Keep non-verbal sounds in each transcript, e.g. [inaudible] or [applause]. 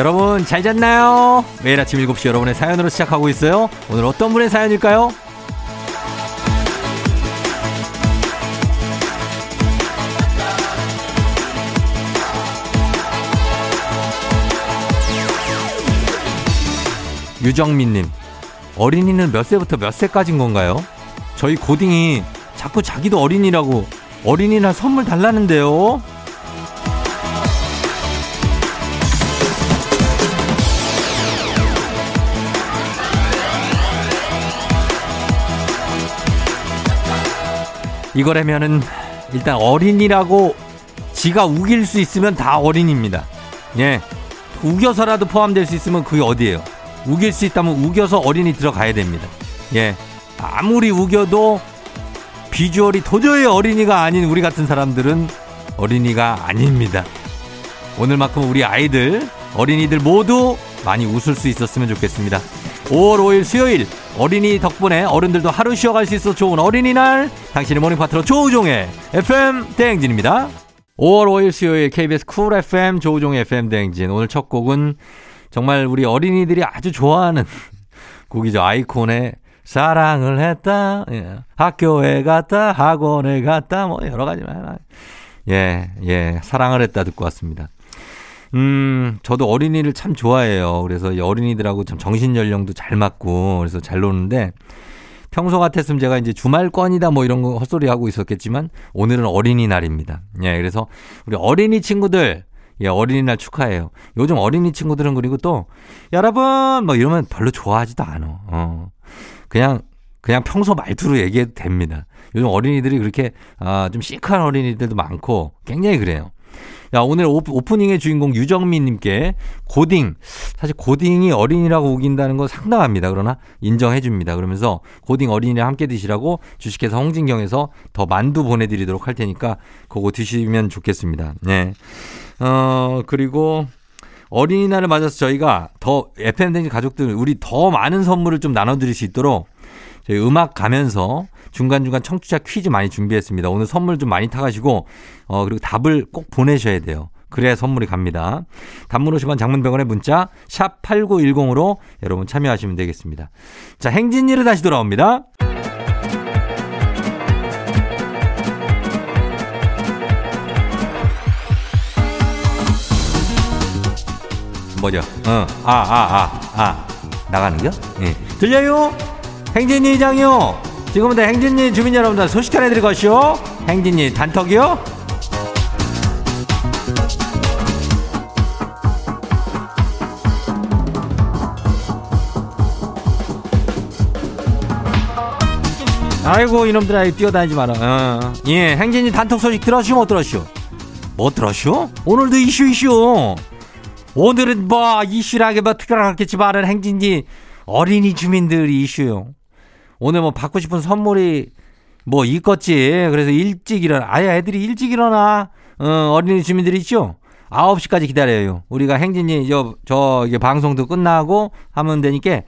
여러분 잘 잤나요? 매일 아침 7시 여러분의 사연으로 시작하고 있어요. 오늘 어떤 분의 사연일까요? 유정민님, 어린이는 몇 세부터 몇 세까지인 건가요? 저희 고딩이 자꾸 자기도 어린이라고 어린이날 선물 달라는데요. 이거라면은 일단 어린이라고 지가 우길 수 있으면 다 어린입니다. 예. 우겨서라도 포함될 수 있으면 그게 어디예요? 우길 수 있다면 우겨서 어린이 들어가야 됩니다. 예. 아무리 우겨도 비주얼이 도저히 어린이가 아닌 우리 같은 사람들은 어린이가 아닙니다. 오늘만큼 우리 아이들, 어린이들 모두 많이 웃을 수 있었으면 좋겠습니다. 5월 5일 수요일 어린이 덕분에 어른들도 하루 쉬어갈 수 있어 좋은 어린이날 당신의 모닝 파트너 조우종의 FM 대행진입니다. 5월 5일 수요일 KBS 쿨 FM 조우종의 FM 대행진 오늘 첫 곡은 정말 우리 어린이들이 아주 좋아하는 [laughs] 곡이죠. 아이콘의 사랑을 했다. 예. 학교에 갔다. 학원에 갔다. 뭐 여러 가지 말. 예, 예. 사랑을 했다 듣고 왔습니다. 음, 저도 어린이를 참 좋아해요. 그래서 어린이들하고 참 정신 연령도 잘 맞고 그래서 잘 노는데 평소 같았으면 제가 이제 주말권이다 뭐 이런 거 헛소리 하고 있었겠지만 오늘은 어린이날입니다. 예, 그래서 우리 어린이 친구들 예, 어린이날 축하해요. 요즘 어린이 친구들은 그리고 또 여러분 뭐 이러면 별로 좋아하지도 않아. 어. 그냥 그냥 평소 말투로 얘기해도 됩니다. 요즘 어린이들이 그렇게 아, 좀 시크한 어린이들도 많고 굉장히 그래요. 야, 오늘 오프닝의 주인공 유정민님께 고딩. 사실 고딩이 어린이라고 우긴다는 건 상당합니다. 그러나 인정해 줍니다. 그러면서 고딩 어린이랑 함께 드시라고 주식회사 홍진경에서 더 만두 보내드리도록 할 테니까 그거 드시면 좋겠습니다. 네. 어, 그리고 어린이날을 맞아서 저희가 더 FM댕진 가족들 우리 더 많은 선물을 좀 나눠드릴 수 있도록 저희 음악 가면서 중간중간 청취자 퀴즈 많이 준비했습니다. 오늘 선물 좀 많이 타가시고, 어, 그리고 답을 꼭 보내셔야 돼요. 그래야 선물이 갑니다. 단문 50원 장문병원의 문자 샵 8910으로 여러분 참여하시면 되겠습니다. 자, 행진이를 다시 돌아옵니다. 뭐죠? 어, 아, 아, 아, 아. 나가는겨? 예. 들려요? 행진이 이장요. 지금부터 행진이 주민 여러분들 소식 전해드릴 것이요. 행진이 단톡이요. 아이고 이놈들 아이 뛰어다니지 마라. 어. 예, 행진이 단톡 소식 들었슈 못 들었슈? 못 들었슈? 오늘도 이슈 이슈. 오늘은 뭐 이슈라게 뭐 특별하겠지만은 행진이 어린이 주민들이 이슈요. 오늘 뭐 받고 싶은 선물이 뭐 있겠지. 그래서 일찍 일어나. 아예 애들이 일찍 일어나. 어, 어린이 주민들이 있죠? 9시까지 기다려요. 우리가 행진이 저, 저, 이게 방송도 끝나고 하면 되니까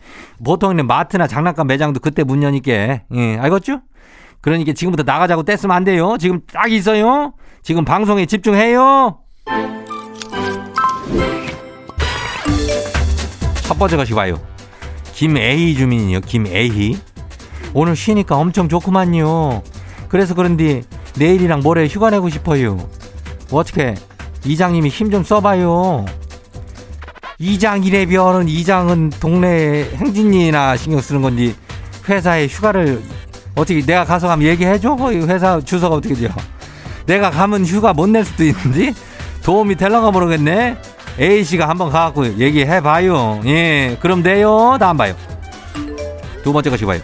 보통 은 마트나 장난감 매장도 그때 문 여니까. 예, 알겠죠? 그러니까 지금부터 나가자고 뗐으면 안 돼요. 지금 딱 있어요. 지금 방송에 집중해요. 첫 번째 것이 봐요. 김애희 주민이요. 김애희. 오늘 쉬니까 엄청 좋구만요. 그래서 그런데 내일이랑 모레 휴가 내고 싶어요. 어떻게 이장님이 힘 좀 써봐요. 이장 이래변은 이장은 동네 행진이나 신경 쓰는 건지 회사에 휴가를 어떻게 내가 가서 가면 얘기해줘? 회사 주소가 어떻게 돼요? 내가 가면 휴가 못 낼 수도 있는데 도움이 될런가 모르겠네. A씨가 한번 가갖고 얘기해봐요. 예, 그럼 돼요. 다음 봐요. 두 번째 것이 봐요.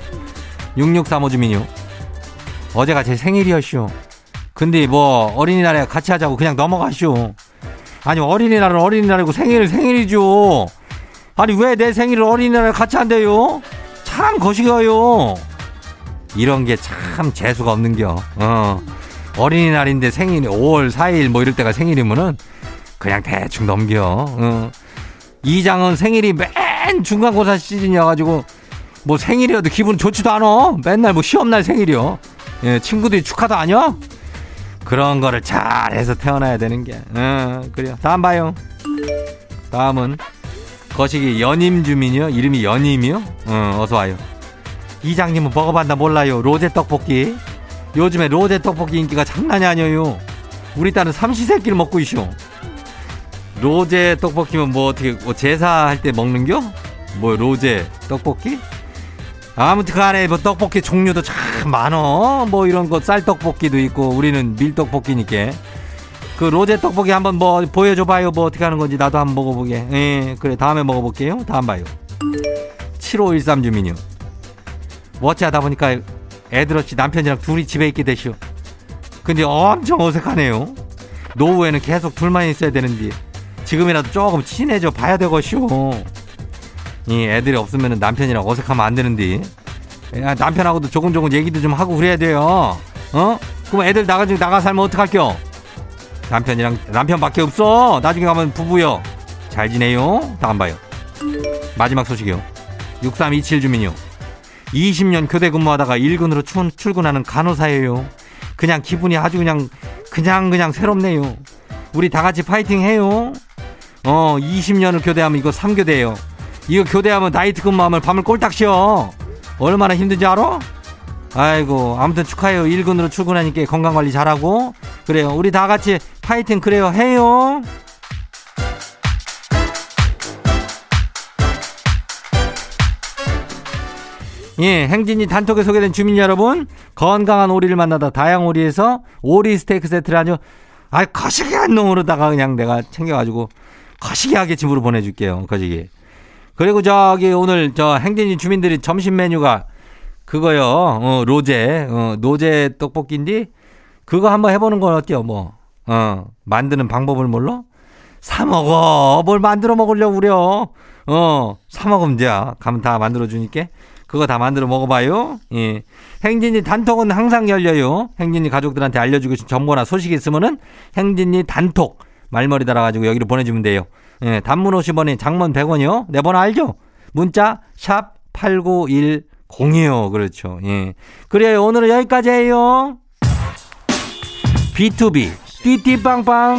6635 주민요. 어제가 제 생일이었쇼. 근데 뭐 어린이날에 같이 하자고 그냥 넘어가쇼. 아니 어린이날은 어린이날이고 생일 생일이죠. 아니 왜 내 생일을 어린이날에 같이 한대요? 참 거시기해요. 이런 게 참 재수가 없는겨. 어. 어린이날인데 생일 5월 4일 뭐 이럴 때가 생일이면은 그냥 대충 넘겨. 어. 이장은 생일이 맨 중간고사 시즌이어가지고 뭐 생일이어도 기분 좋지도 않아. 맨날 뭐 시험날 생일이요. 예, 친구들이 축하도 아니야? 그런 거를 잘해서 태어나야 되는 게. 어, 그래요. 다음 봐요. 다음은 거시기 연임 주민이요? 이름이 연임이요? 어, 어서 와요. 이장님은 먹어봤나 몰라요. 로제 떡볶이. 요즘에 로제 떡볶이 인기가 장난이 아니에요. 우리 딸은 삼시세끼를 먹고 있쇼. 로제 떡볶이면 뭐 어떻게 뭐 제사할 때 먹는겨? 뭐 로제 떡볶이? 아무튼 간에 뭐 떡볶이 종류도 참 많어. 뭐 이런 거 쌀떡볶이도 있고 우리는 밀떡볶이니까. 그 로제 떡볶이 한번 뭐 보여줘 봐요. 뭐 어떻게 하는 건지 나도 한번 먹어보게. 예, 그래 다음에 먹어볼게요. 다음 봐요. 7513 주민요. 워치 하다 보니까 애들 없이 남편이랑 둘이 집에 있게 되시오. 근데 엄청 어색하네요. 노후에는 계속 둘만 있어야 되는데 지금이라도 조금 친해져 봐야 되겠쇼. 이 애들이 없으면 남편이랑 어색하면 안 되는데 야, 남편하고도 조금 조금 얘기도 좀 하고 그래야 돼요. 어? 그럼 애들 나가지고 나가 살면 어떡할겨? 남편이랑 남편밖에 없어. 나중에 가면 부부요. 잘 지내요? 다음 봐요. 마지막 소식이요. 6327 주민요. 20년 교대 근무하다가 일군으로 출근하는 간호사예요. 그냥 기분이 아주 그냥 그냥 그냥 새롭네요. 우리 다 같이 파이팅 해요. 어, 20년을 교대하면 이거 3교대예요. 이거 교대하면 나이트 근무하면 밤을 꼴딱 쉬어. 얼마나 힘든지 알아? 아이고, 아무튼 축하해요. 1군으로 출근하니까 건강관리 잘하고. 그래요. 우리 다 같이 파이팅 그래요. 해요. 예, 행진이 단톡에 소개된 주민 여러분, 건강한 오리를 만나다 다양 오리에서 오리 스테이크 세트를 아주, 아, 거시기한 놈으로다가 그냥 내가 챙겨가지고, 거시기하게 집으로 보내줄게요. 거시기. 그리고 저기 오늘 저 행진이 주민들이 점심 메뉴가 그거요. 어, 로제, 어, 노제 떡볶이인데 그거 한번 해보는 건 어때요? 뭐, 어, 만드는 방법을 몰라? 사 먹어. 뭘 만들어 먹으려고 그래요. 어, 사 먹으면 돼. 가면 다 만들어 주니까. 그거 다 만들어 먹어봐요. 예. 행진이 단톡은 항상 열려요. 행진이 가족들한테 알려주고 싶은 정보나 소식이 있으면은 행진이 단톡 말머리 달아가지고 여기로 보내주면 돼요. 예, 단문 50원에 장문 100원이요. 내 번호 알죠? 문자 샵 8910이요. 그렇죠. 예. 그래요. 오늘은 여기까지 해요. 비투비 띠띠빵빵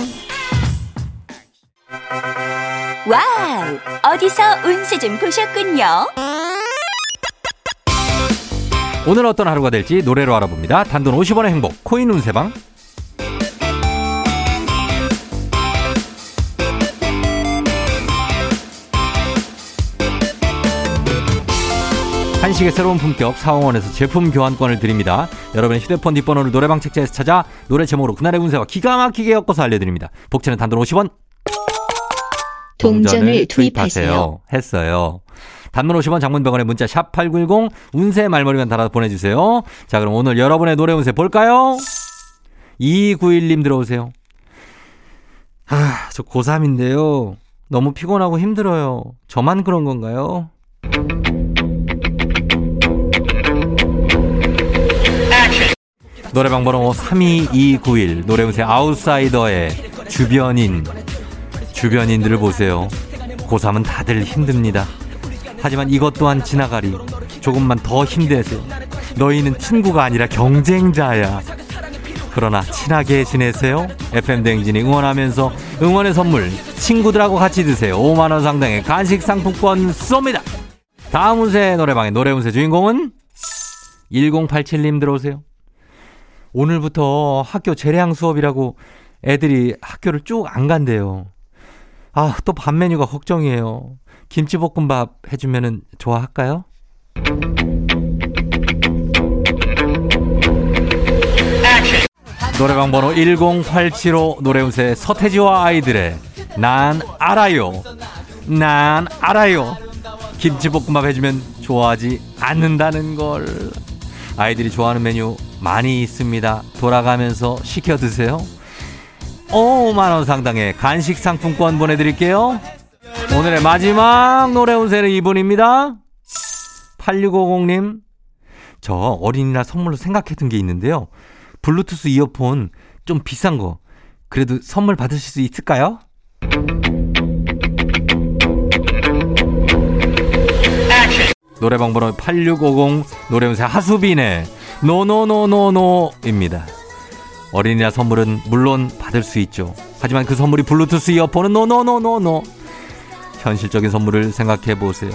WOW! 어디서 운세 좀 보셨군요. 오늘 어떤 하루가 될지 노래로 알아봅니다. 단돈 50원의 행복 코인 운세방 한식의 새로운 품격 사원에서 제품 교환권을 드립니다. 여러분의 휴대폰 뒷번호를 노래방 책자에서 찾아 노래 제목으로 그날의 운세와 기가 막히게 엮어서 알려드립니다. 복채는 단돈 50원. 동전을 투입하세요. 했어요. 단문 50원 장문병원의 문자 샵 8910 운세 말머리만 달아 보내주세요. 자 그럼 오늘 여러분의 노래 운세 볼까요? 2291님 들어오세요. 아, 저 고3인데요. 너무 피곤하고 힘들어요. 저만 그런 건가요? 노래방 번호 32291 노래운세 아웃사이더의 주변인 주변인들을 보세요. 고3은 다들 힘듭니다. 하지만 이것 또한 지나가리. 조금만 더 힘내세요. 너희는 친구가 아니라 경쟁자야. 그러나 친하게 지내세요. FM 댕진이 응원하면서 응원의 선물 친구들하고 같이 드세요. 5만 원 상당의 간식 상품권 쏩니다. 다음 운세 노래방의 노래 운세 주인공은 1087님 들어오세요. 오늘부터 학교 재량 수업이라고 애들이 학교를 쭉 안 간대요. 아, 또 밥 메뉴가 걱정이에요. 김치볶음밥 해주면은 좋아할까요? 노래방 번호 10875 노래운세 서태지와 아이들의 난 알아요. 난 알아요. 김치볶음밥 해주면 좋아하지 않는다는 걸. 아이들이 좋아하는 메뉴 많이 있습니다. 돌아가면서 시켜 드세요. 5만원 상당의 간식 상품권 보내드릴게요. 오늘의 마지막 노래 운세는 이분입니다. 8650님. 저 어린이날 선물로 생각했던 게 있는데요. 블루투스 이어폰 좀 비싼 거. 그래도 선물 받으실 수 있을까요? 노래방 번호 8650 노래운세 하수빈의 노노노노노입니다. 어린이날 선물은 물론 받을 수 있죠. 하지만 그 선물이 블루투스 이어폰은 노노노노노. 현실적인 선물을 생각해 보세요.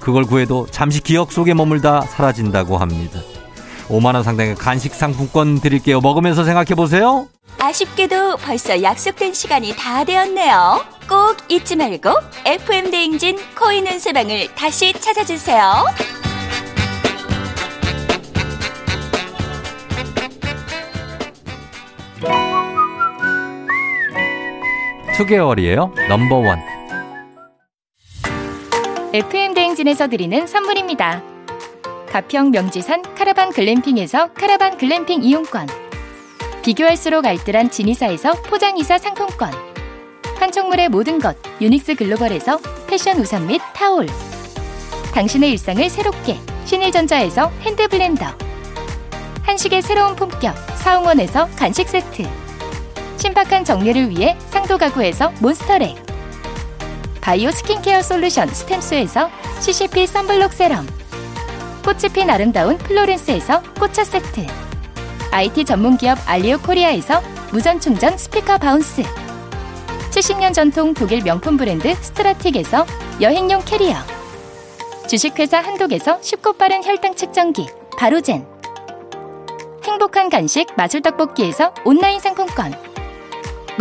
그걸 구해도 잠시 기억 속에 머물다 사라진다고 합니다. 5만원 상당의 간식 상품권 드릴게요. 먹으면서 생각해 보세요. 아쉽게도 벌써 약속된 시간이 다 되었네요. 꼭 잊지 말고 FM 대행진 코인 운세방을 다시 찾아주세요. 2개월이에요. 넘버원. FM 대행진에서 드리는 선물입니다. 가평 명지산 카라반 글램핑에서 카라반 글램핑 이용권. 비교할수록 알뜰한 진이사에서 포장이사 상품권. 판촉물의 모든 것 유닉스 글로벌에서 패션 우산 및 타올. 당신의 일상을 새롭게 신일전자에서 핸드블렌더. 한식의 새로운 품격 사옹원에서 간식 세트. 신박한 정리를 위해 상도 가구에서 몬스터랙. 바이오 스킨케어 솔루션 스템스에서 CCP 썬블록 세럼. 꽃이 핀 아름다운 플로렌스에서 꽃차 세트. IT 전문 기업 알리오 코리아에서 무선 충전 스피커 바운스. 70년 전통 독일 명품 브랜드 스트라틱에서 여행용 캐리어. 주식회사 한독에서 쉽고 빠른 혈당 측정기 바로젠. 행복한 간식 마술 떡볶이에서 온라인 상품권.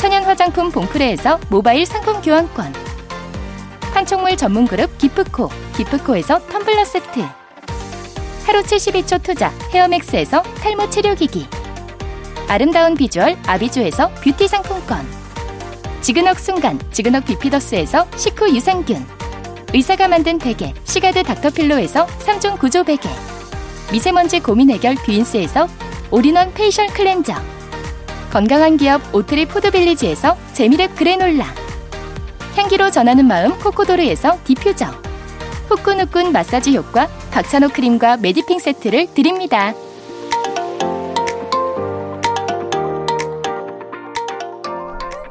천연 화장품 봉프레에서 모바일 상품 교환권. 판촉물 전문 그룹 기프코, 기프코에서 텀블러 세트. 하루 72초 투자 헤어맥스에서 탈모 치료기기. 아름다운 비주얼 아비주에서 뷰티 상품권. 지그넉 순간 지그넉 비피더스에서 식후 유산균. 의사가 만든 베개 시가드 닥터필로에서 3종 구조 베개. 미세먼지 고민 해결 뷰인스에서 all-in-one facial 클렌저. 건강한 기업 오트리 푸드빌리지에서 재미랩 그래놀라. 향기로 전하는 마음 코코도르에서 디퓨저. 후끈후끈 마사지 효과 박찬호 크림과 메디핑 세트를 드립니다.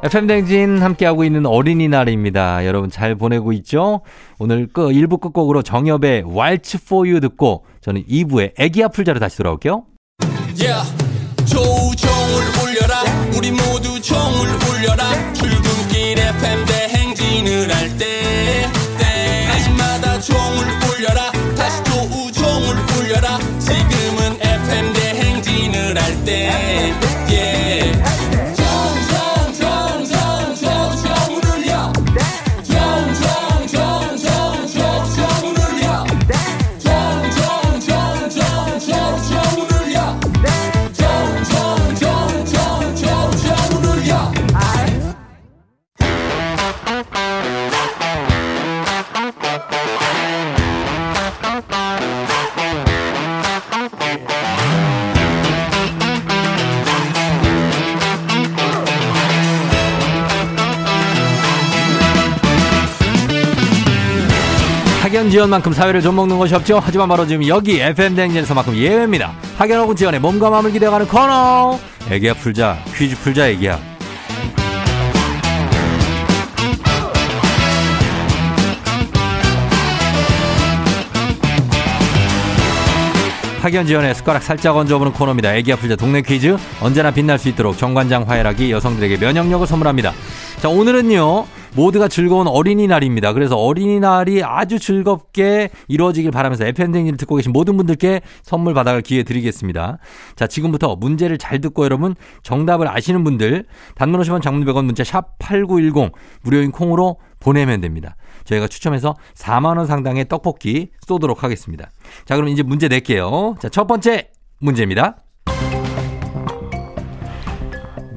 FM 댕진 함께하고 있는 어린이날입니다. 여러분 잘 보내고 있죠? 오늘 끝, 1부 끝곡으로 정엽의 for You 듣고 저는 2부에 애기 아플 자로 다시 돌아올게요. Yeah. 우리 모두 종을 울려라 만큼 사회를 좀 먹는 것이 없죠. 하지만 바로 지금 여기 FM 댕진에서만큼 예외입니다. 혹은 지원의 몸과 마음을 기대어가는 코너. 애기야 풀자 퀴즈 풀자 애기야. 학연 지원의 숟가락 살짝 얹어보는 코너입니다. 애기 아플 자 동네 퀴즈 언제나 빛날 수 있도록 정관장 화해락이 여성들에게 면역력을 선물합니다. 자 오늘은요 모두가 즐거운 어린이날입니다. 그래서 어린이날이 아주 즐겁게 이루어지길 바라면서 FM댕진을 듣고 계신 모든 분들께 선물 받아갈 기회 드리겠습니다. 자 지금부터 문제를 잘 듣고 여러분 정답을 아시는 분들 단문 50원 장문 100원 문자 샵 8910 무료인 콩으로 보내면 됩니다. 저희가 추첨해서 4만 원 상당의 떡볶이 쏘도록 하겠습니다. 자, 그럼 이제 문제 낼게요. 자, 첫 번째 문제입니다.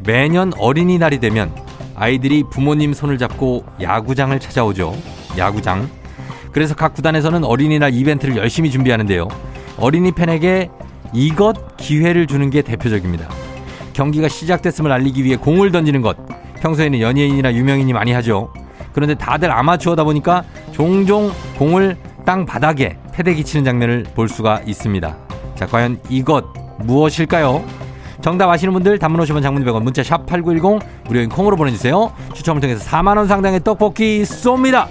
매년 어린이날이 되면 아이들이 부모님 손을 잡고 야구장을 찾아오죠. 야구장. 그래서 각 구단에서는 어린이날 이벤트를 열심히 준비하는데요. 어린이 팬에게 이것 기회를 주는 게 대표적입니다. 경기가 시작됐음을 알리기 위해 공을 던지는 것. 평소에는 연예인이나 유명인이 많이 하죠. 그런데 다들 아마추어다 보니까 종종 공을 땅 바닥에 패대기 치는 장면을 볼 수가 있습니다. 자, 과연 이것 무엇일까요? 정답 아시는 분들 단문 50원 장문 100원 문자 샵 8910 무료인 콩으로 보내주세요. 추첨을 통해서 4만원 상당의 떡볶이 쏩니다.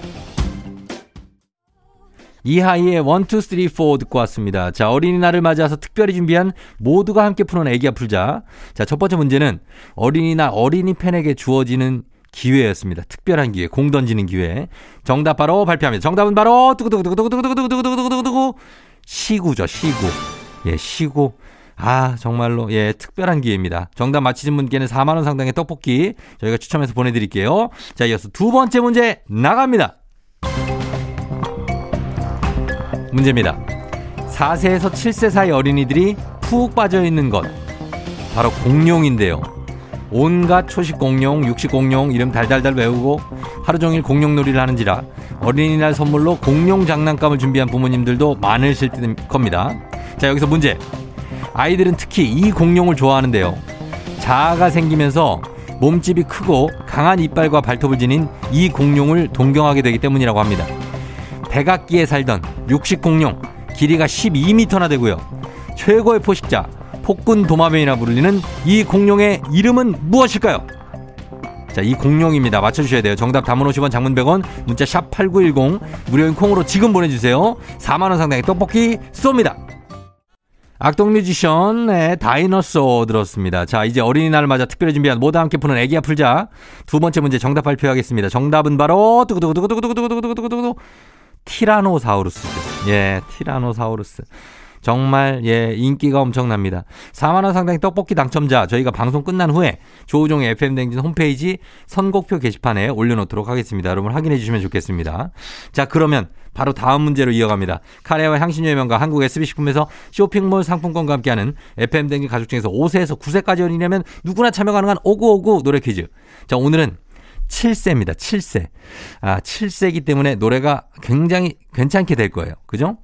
이하이의 1, 2, 3, 4 듣고 왔습니다. 자, 어린이날을 맞아서 특별히 준비한 모두가 함께 푸는 애기야 풀자. 자, 첫 번째 문제는 어린이날 어린이 팬에게 주어지는 기회였습니다. 특별한 기회, 공 던지는 기회. 정답 바로 발표합니다. 정답은 바로 두구두구두구두구두구두구두구두구두구두구 시구죠, 시구. 예, 시구. 아, 정말로, 예, 특별한 기회입니다. 정답 맞히신 분께는 4만원 상당의 떡볶이 저희가 추첨해서 보내드릴게요. 자, 이어서 두 번째 문제 나갑니다. 문제입니다. 4세에서 7세 사이 어린이들이 푹 빠져 있는 것. 바로 공룡인데요. 온갖 초식 공룡, 육식 공룡 이름 달달달 외우고 하루 종일 공룡 놀이를 하는지라 어린이날 선물로 공룡 장난감을 준비한 부모님들도 많으실 겁니다. 자, 여기서 문제. 아이들은 특히 이 공룡을 좋아하는데요. 자아가 생기면서 몸집이 크고 강한 이빨과 발톱을 지닌 이 공룡을 동경하게 되기 때문이라고 합니다. 백악기에 살던 육식 공룡 길이가 12m나 되고요. 최고의 포식자 폭군 도마뱀이라 부르는 이 공룡의 이름은 무엇일까요? 자, 이 공룡입니다. 맞춰주셔야 돼요. 정답 담은 50원 장문 100원 문자 샵 8910 무료인 콩으로 지금 보내주세요. 4만원 상당의 떡볶이 쏩니다. 악동 뮤지션의 다이너소 들었습니다. 자, 이제 어린이날을 맞아 특별히 준비한 모두 함께 푸는 애기야 풀자. 두 번째 문제 정답 발표하겠습니다. 정답은 바로 두구두구두구두구두구두구두구두구두구 티라노사우루스죠. 예, 티라노사우루스. 정말 예 인기가 엄청납니다. 4만 원 상당의 떡볶이 당첨자 저희가 방송 끝난 후에 조우종의 FM 댕진 홈페이지 선곡표 게시판에 올려놓도록 하겠습니다. 여러분 확인해 주시면 좋겠습니다. 자 그러면 바로 다음 문제로 이어갑니다. 카레와 향신료의 명가 한국 SB식품에서 쇼핑몰 상품권과 함께하는 FM 댕진 가족 중에서 5세에서 9세까지 어린이라면 누구나 참여 가능한 오구오구 노래 퀴즈. 자 오늘은 7세입니다. 7세. 아, 7세기 때문에 노래가 굉장히 괜찮게 될 거예요. 그죠?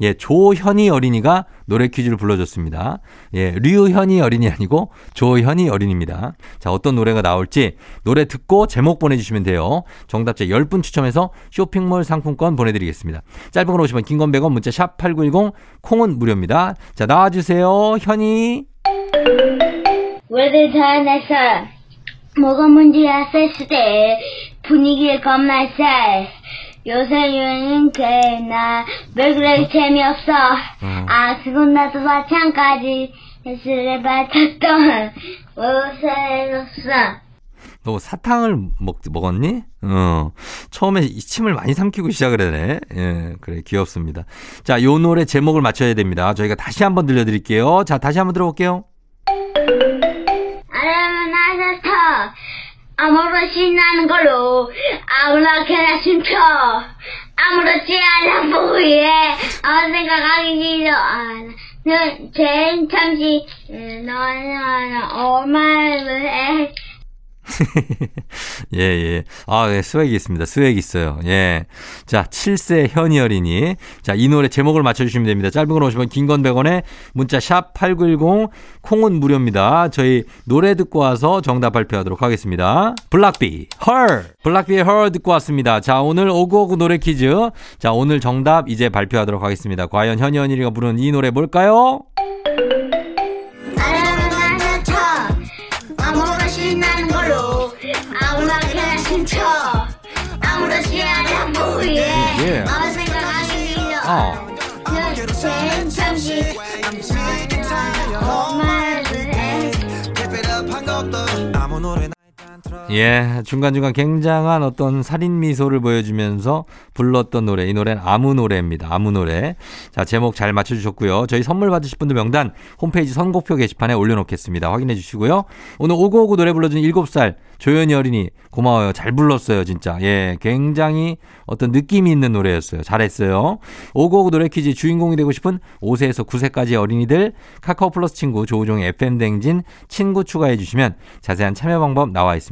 예, 조현이 어린이가 노래 퀴즈를 불러줬습니다. 예, 류현이 어린이 아니고 조현이 어린입니다. 자, 어떤 노래가 나올지 노래 듣고 제목 보내주시면 돼요. 정답자 10분 추첨해서 쇼핑몰 상품권 보내드리겠습니다. 짧은 걸 오시면 긴건 100원 문자 샵 8910 콩은 무료입니다. 자, 나와주세요. 잘냈어? 뭐가 문제야 때 분위기를 겁나 세 요새 유행은 꽤나 왜 그래 재미없어 아 그건 나도 마찬가지 예술에 밝혔던 요새로서 너 사탕을 먹, 먹었니? 어. 처음에 이 침을 많이 삼키고 시작을 하네. 예, 그래, 귀엽습니다. 자, 요 노래 제목을 맞춰야 됩니다. 저희가 다시 한번 들려드릴게요. 자, 다시 한번 들어볼게요. 아무렇지 신나는 걸로 아무렇게나 춤춰. 아무렇지 않아 보이에 아무 생각하기 싫어. 아는 쟤 잠시 너는 얼마나 해 [laughs] 예, 예. 아, 예, 스웩이 있습니다. 스웩 있어요. 예. 자, 7세 현이 어린이. 자, 이 노래 제목을 맞춰주시면 됩니다. 짧은 걸 오시면 긴건 100원에 문자 샵 8910 콩은 무료입니다. 저희 노래 듣고 와서 정답 발표하도록 하겠습니다. 블락비, 헐! 블락비의 헐 듣고 왔습니다. 자, 오늘 오구오구 노래 퀴즈. 자, 오늘 정답 이제 발표하도록 하겠습니다. 과연 현이 어린이가 부르는 이 노래 뭘까요? 아무나 나서 아무렇지 신나는 걸로 아무렇게나 신쳐 아무렇지 않아 보이게 Yeah. 아무 생각 안 들려 어. 그땐 잠시 엄마를 해 Keep it up, 한곡더 아무 노래나 예, 중간중간 굉장한 어떤 살인 미소를 보여주면서 불렀던 노래. 이 노래는 아무 노래입니다. 아무 노래. 자, 제목 잘 맞춰주셨고요. 저희 선물 받으실 분들 명단 홈페이지 선곡표 게시판에 올려놓겠습니다. 확인해 주시고요. 오늘 오구오구 노래 불러준 7살 조연이 어린이 고마워요. 잘 불렀어요, 진짜. 예, 굉장히 어떤 느낌이 있는 노래였어요. 잘했어요. 오구오구 노래 퀴즈 주인공이 되고 싶은 5세에서 9세까지 어린이들 카카오 플러스 친구 조우종의 FM 댕진 친구 추가해 주시면 자세한 참여 방법 나와 있습니다.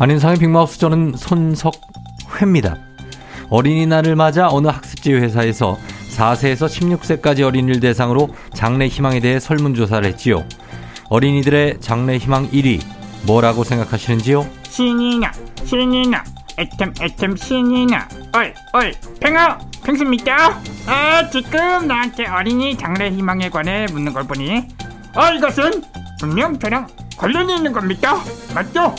안인상의 빅마우스 저는 손석회입니다. 어린이날을 맞아 어느 학습지 회사에서 4세에서 16세까지 어린이를 대상으로 장래 희망에 대해 설문조사를 했지요. 어린이들의 장래 희망 1위 뭐라고 생각하시는지요? 신이나 신이나 애템 애템 신이나 얼얼 팽아 팽수입니다 아 지금 나한테 어린이 장래 희망에 관해 묻는 걸 보니 아 이것은 분명 저랑 관련이 있는 겁니다 맞죠?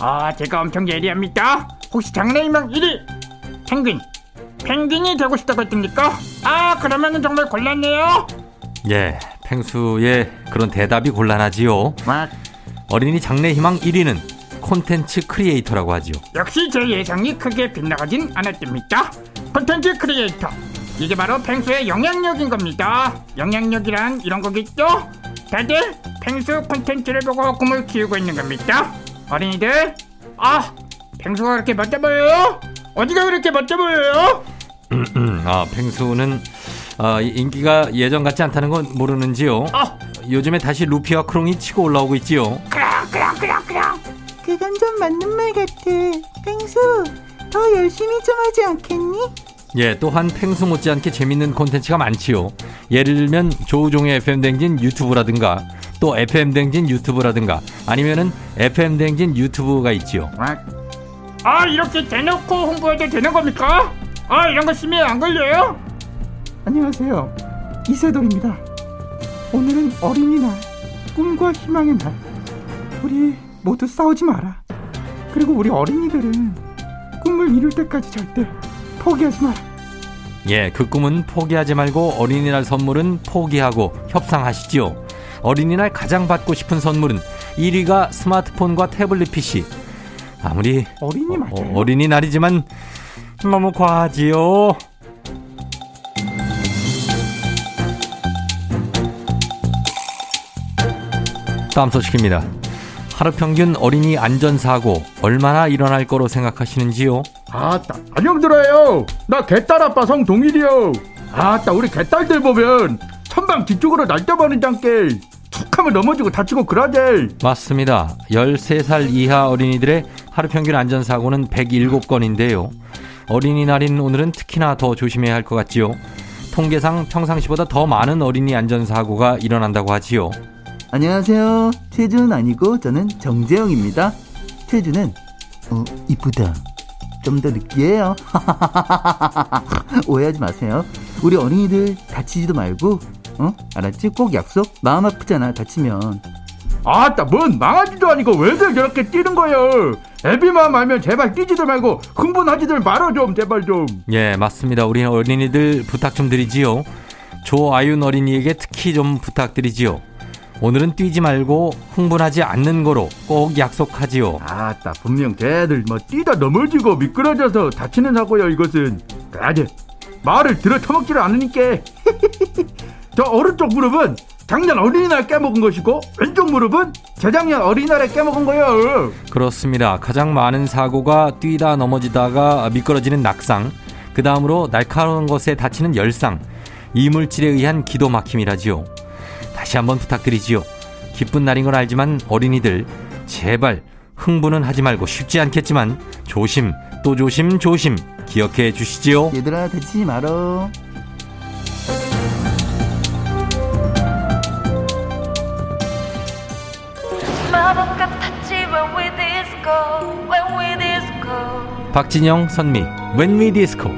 아 제가 엄청 예리합니다 혹시 장래 희망 1위 펭귄 펭귄이 되고 싶다고 했습니까? 아 그러면은 정말 곤란해요 예, 펭수의 그런 대답이 곤란하지요. 막 어린이 장래 희망 1위는 콘텐츠 creator라고 하지요. 역시 제 예상이 크게 빗나가진 않았답니다. 콘텐츠 크리에이터. 이게 바로 펭수의 영향력인 겁니다. 영향력이란 이런 거겠죠? 다들 펭수 콘텐츠를 보고 꿈을 키우고 있는 겁니다. 어린이들, 아, 펭수가 그렇게 멋져 보여요? 어디가 그렇게 멋져 보여요? 음, 아, 펭수는 아, 이- 인기가 예전 같지 않다는 건 모르는지요. 아, 요즘에 다시 루피와 크롱이 치고 올라오고 있지요. 그랑 그랑 그랑 그랑. 그건 좀 맞는 말 같아. 펭수, 더 열심히 좀 하지 않겠니? 예, 또한 펭수 못지않게 재밌는 콘텐츠가 많지요. 예를 들면 조우종의 FM 댕진 유튜브라든가 또 FM 댕진 유튜브라든가 아니면은 FM 댕진 유튜브가 있지요. 막. 아, 이렇게 대놓고 홍보해도 되는 겁니까? 아, 이런 거 심의에 안 걸려요? 안녕하세요. 이세돌입니다. 오늘은 어린이날, 꿈과 희망의 날. 우리 모두 싸우지 마라. 그리고 우리 어린이들은 꿈을 이룰 때까지 절대 포기하지 마라. 예, 그 꿈은 포기하지 말고 어린이날 선물은 포기하고 협상하시지요. 어린이날 가장 받고 싶은 선물은 1위가 스마트폰과 태블릿 PC. 아무리 어린이 맞아요. 어, 어린이날이지만 너무 과하지요. 다음 소식입니다. 하루 평균 어린이 안전사고 얼마나 일어날 거로 생각하시는지요? 아따 안녕들어요 나 개딸 아빠 성동일이요 아따 우리 개딸들 보면 천방 뒤쪽으로 날뛰어버린 장께 툭하면 넘어지고 다치고 그러지 맞습니다. 13살 이하 어린이들의 하루 평균 안전사고는 107건인데요. 어린이날인 오늘은 특히나 더 조심해야 할 것 같지요. 통계상 평상시보다 더 많은 어린이 안전사고가 일어난다고 하지요. 안녕하세요. 태준 아니고 저는 정재영입니다. 태준은 어 이쁘다. 좀 더 느끼해요. [laughs] 오해하지 마세요. 우리 어린이들 다치지도 말고 어 알았지? 꼭 약속. 마음 아프잖아 다치면. 아따 뭔 망하지도 아니고 왜들 저렇게 뛰는 거예요 애비만 알면 제발 뛰지들 말고 흥분하지들 말아 좀 제발 좀 예, 맞습니다. 우리 어린이들 부탁 좀 드리지요. 조아윤 어린이에게 특히 좀 부탁드리지요. 오늘은 뛰지 말고 흥분하지 않는 거로 꼭 약속하지요. 아따 분명 걔들 뭐 뛰다 넘어지고 미끄러져서 다치는 사고요 이것은 그래 말을 들어 처먹지를 않으니까 [laughs] 저 오른쪽 무릎은 작년 어린이날 깨먹은 것이고 왼쪽 무릎은 재작년 어린이날에 깨먹은 거예요 그렇습니다. 가장 많은 사고가 뛰다 넘어지다가 미끄러지는 낙상, 그 다음으로 날카로운 것에 다치는 열상, 이물질에 의한 기도 막힘이라지요. 다시 한번 부탁드리지요. 기쁜 날인 걸 알지만 어린이들 제발 흥분은 하지 말고 쉽지 않겠지만 조심 또 조심 조심 기억해 주시지요. 얘들아 다치지 말어. 박진영 선미 When We Disco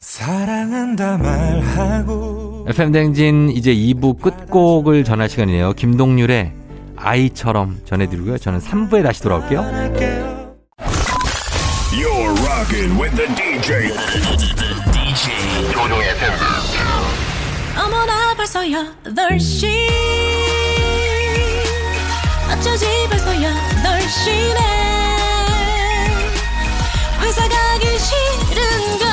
사랑한다 말하고 FM 댕진 이제 2부 끝곡을 전할 시간이네요. 김동률의 아이처럼 전해드리고요. 저는 3부에 다시 돌아올게요. Rockin' with the DJ. DJ 조종의 팬. 어머나 벌써 8시 어쩌지 벌써 8시네 회사 가기 싫은 걸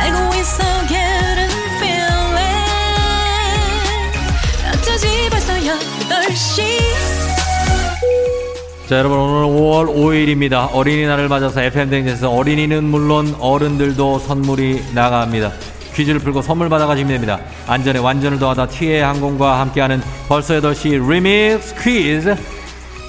알고 있어 getting feeling 어쩌지 벌써 8시 자 여러분 오늘 5월 5일입니다. 어린이날을 맞아서 FM댕에서 어린이는 물론 어른들도 선물이 나갑니다. 퀴즈를 풀고 선물 받아가시면 됩니다. 안전에 완전을 더하다 티웨이 항공과 함께하는 벌써 8시 리믹스 퀴즈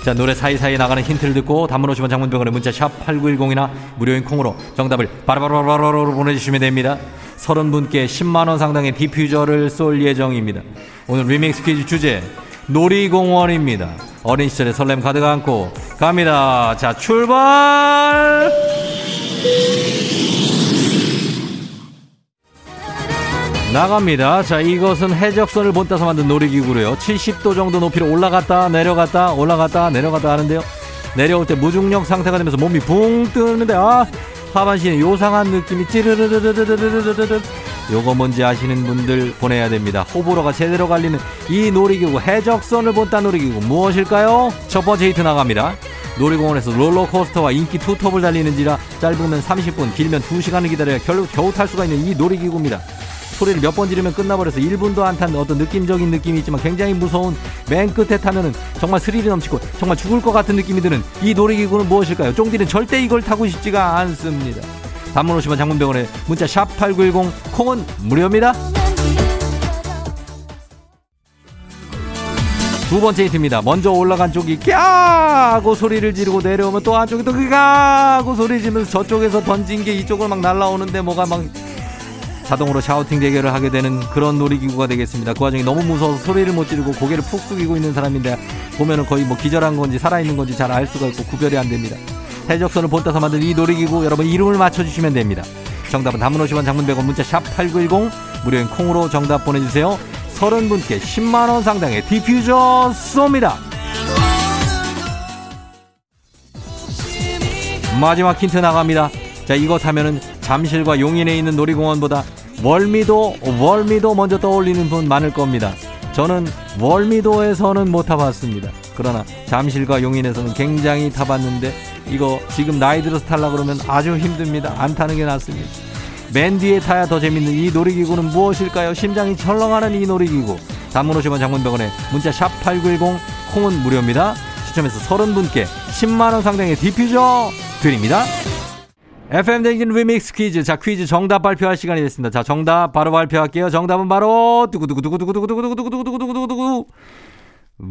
자 노래 사이사이 나가는 힌트를 듣고 단문 50원 장문 100원에 문자 샵 8910이나 무료인 콩으로 정답을 바로바로바로바로 보내주시면 됩니다. 30분께 10만원 상당의 diffuser를 쏠 예정입니다. 오늘 리믹스 퀴즈 주제 놀이공원입니다. 어린 시절의 설렘 가득 안고 갑니다. 자 출발! 나갑니다. 자, 이것은 해적선을 본따서 만든 놀이기구로요. 70도 정도 높이로 올라갔다 내려갔다 올라갔다 내려갔다 하는데요. 내려올 때 무중력 상태가 되면서 몸이 붕 뜨는데 아 하반신에 요상한 느낌이 찌르르르르르르르르 요거 뭔지 아시는 분들 보내야 됩니다. 호불호가 제대로 갈리는 이 놀이기구 해적선을 본따 놀이기구 무엇일까요? 첫 번째 히트 나갑니다. 놀이공원에서 롤러코스터와 인기 투톱을 달리는지라 짧으면 30분 길면 2시간을 기다려야 겨우, 겨우 탈 수가 있는 이 놀이기구입니다. 소리를 몇 번 지르면 끝나버려서 1분도 안 탄 어떤 느낌적인 느낌이 있지만 굉장히 무서운 맨 끝에 타면은 정말 스릴이 넘치고 정말 죽을 것 같은 느낌이 드는 이 놀이기구는 무엇일까요? 쫑디는 절대 이걸 타고 싶지가 않습니다. 단문 오시면 장문병원에 문자 샵 8910 콩은 무료입니다. 두 번째 힌트입니다. 먼저 올라간 쪽이 꺄고 소리를 지르고 내려오면 또 한쪽이 또 꺄고 소리 지르면서 저쪽에서 던진 게 이쪽으로 막 날라오는데 뭐가 막 자동으로 shouting 대결을 하게 되는 그런 놀이기구가 되겠습니다. 그 와중에 너무 무서워서 소리를 못 지르고 고개를 푹 숙이고 있는 사람인데 보면은 거의 뭐 기절한 건지 살아있는 건지 잘 알 수가 있고 구별이 안 됩니다. 해적선을 본따서 만든 이 놀이기구 여러분 이름을 맞춰주시면 됩니다. 정답은 단문 50원 장문 100원 문자 샵 8910 무료인 콩으로 정답 보내주세요. 30분께 10만원 상당의 디퓨저 쏩니다. 마지막 힌트 나갑니다. 자, 이거 타면은 잠실과 용인에 있는 놀이공원보다 월미도, 월미도 먼저 떠올리는 분 많을 겁니다. 저는 월미도에서는 못 타봤습니다. 그러나 잠실과 용인에서는 굉장히 타봤는데 이거 지금 나이 들어서 타려 그러면 아주 힘듭니다. 안 타는 게 낫습니다. 맨 뒤에 타야 더 재밌는 이 놀이기구는 무엇일까요? 심장이 철렁하는 이 놀이기구. 50원 장문병원에 문자 샵 8910 콩은 무료입니다. 추첨해서 30분께 10만원 상당의 디퓨저 드립니다. FM 댕진 리믹스 퀴즈. 자, 퀴즈 정답 발표할 시간이 됐습니다. 자, 정답 바로 발표할게요. 정답은 바로 두구두구두구두구두구두구두구두구두구두구두구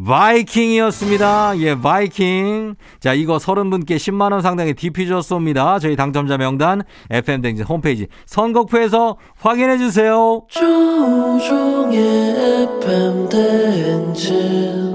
바이킹이었습니다. 예, 바이킹. 자, 이거 30분께 10만원 상당의 디퓨저 쏩니다. 저희 당첨자 명단 FM 댕진 홈페이지 선곡표에서 확인해 주세요. 조우종의 FM 대행진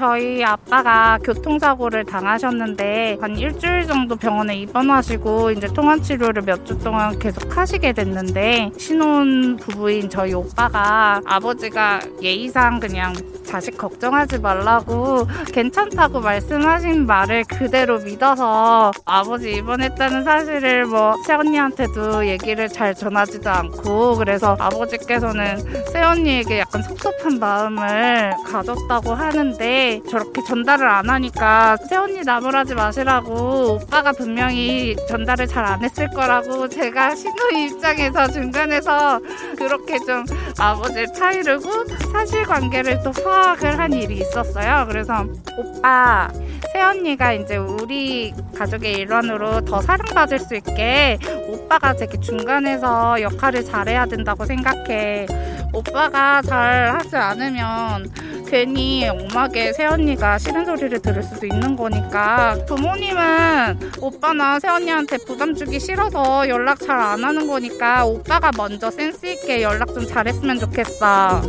저희 아빠가 교통사고를 당하셨는데 한 일주일 정도 병원에 입원하시고 이제 통원 치료를 몇 주 동안 계속 하시게 됐는데 신혼 부부인 저희 오빠가 아버지가 예의상 그냥 자식 걱정하지 말라고 괜찮다고 말씀하신 말을 그대로 믿어서 아버지 입원했다는 사실을 뭐 새언니한테도 얘기를 잘 전하지도 않고 그래서 아버지께서는 새언니에게 약간 섭섭한 마음을 가졌다고 하는데 저렇게 전달을 안 하니까 새언니 나무라지 마시라고 오빠가 분명히 전달을 잘 안 했을 거라고 제가 신우이 입장에서 중간에서 그렇게 좀 아버지를 타이르고 사실관계를 또 파악을 한 일이 있었어요. 그래서 오빠 새언니가 이제 우리 가족의 일원으로 더 사랑받을 수 있게 오빠가 되게 중간에서 역할을 잘해야 된다고 생각해. 오빠가 잘 하지 않으면 괜히 엄하게 새언니가 싫은 소리를 들을 수도 있는 거니까 부모님은 오빠나 새언니한테 부담 주기 싫어서 연락 잘 안 하는 거니까 오빠가 먼저 센스 있게 연락 좀 잘했으면 좋겠어.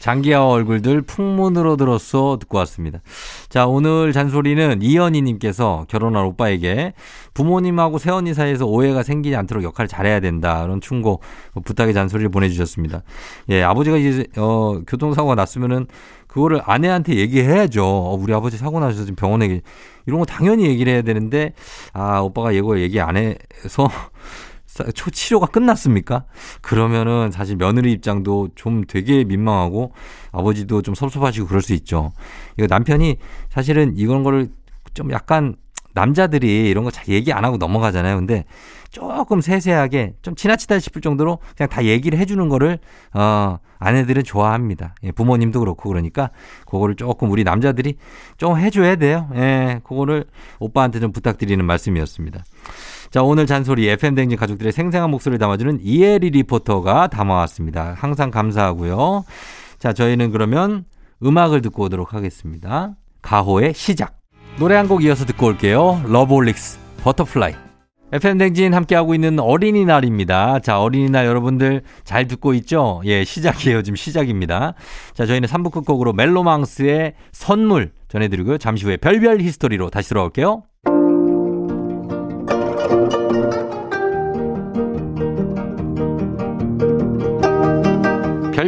장기하와 얼굴들 풍문으로 들었어 듣고 왔습니다. 자, 오늘 잔소리는 이현희님께서 결혼한 오빠에게 부모님하고 새언니 사이에서 오해가 생기지 않도록 역할을 잘해야 된다. 그런 충고, 부탁의 잔소리를 보내주셨습니다. 예, 아버지가 이제, 어, 교통사고가 났으면은 그거를 아내한테 얘기해야죠. 어, 우리 아버지 사고 나셔서 지금 병원에, 계- 이런 거 당연히 얘기를 해야 되는데, 아, 오빠가 이거 얘기 안 해서 초 치료가 끝났습니까? 그러면은 사실 며느리 입장도 좀 되게 민망하고 아버지도 좀 섭섭하시고 그럴 수 있죠. 이거 남편이 사실은 이런 거를 좀 약간 남자들이 이런 거 잘 얘기 안 하고 넘어가잖아요. 근데 조금 세세하게 좀 지나치다 싶을 정도로 그냥 다 얘기를 해주는 거를 어 아내들은 좋아합니다. 예, 부모님도 그렇고 그러니까 그거를 조금 우리 남자들이 좀 해줘야 돼요. 예, 그거를 오빠한테 좀 부탁드리는 말씀이었습니다. 자, 오늘 잔소리 FM댕진 가족들의 생생한 목소리를 담아주는 이혜리 리포터가 담아왔습니다. 항상 감사하고요. 자, 저희는 그러면 음악을 듣고 오도록 하겠습니다. 가호의 시작. 노래 한 곡 이어서 듣고 올게요. 러브홀릭스, Butterfly. FM댕진 함께하고 있는 어린이날입니다. 자, 어린이날 여러분들 잘 듣고 있죠? 예, 시작이에요. 지금 시작입니다. 자, 저희는 3부 끝곡으로 멜로망스의 선물 전해드리고요. 잠시 후에 별별 history로 다시 돌아올게요.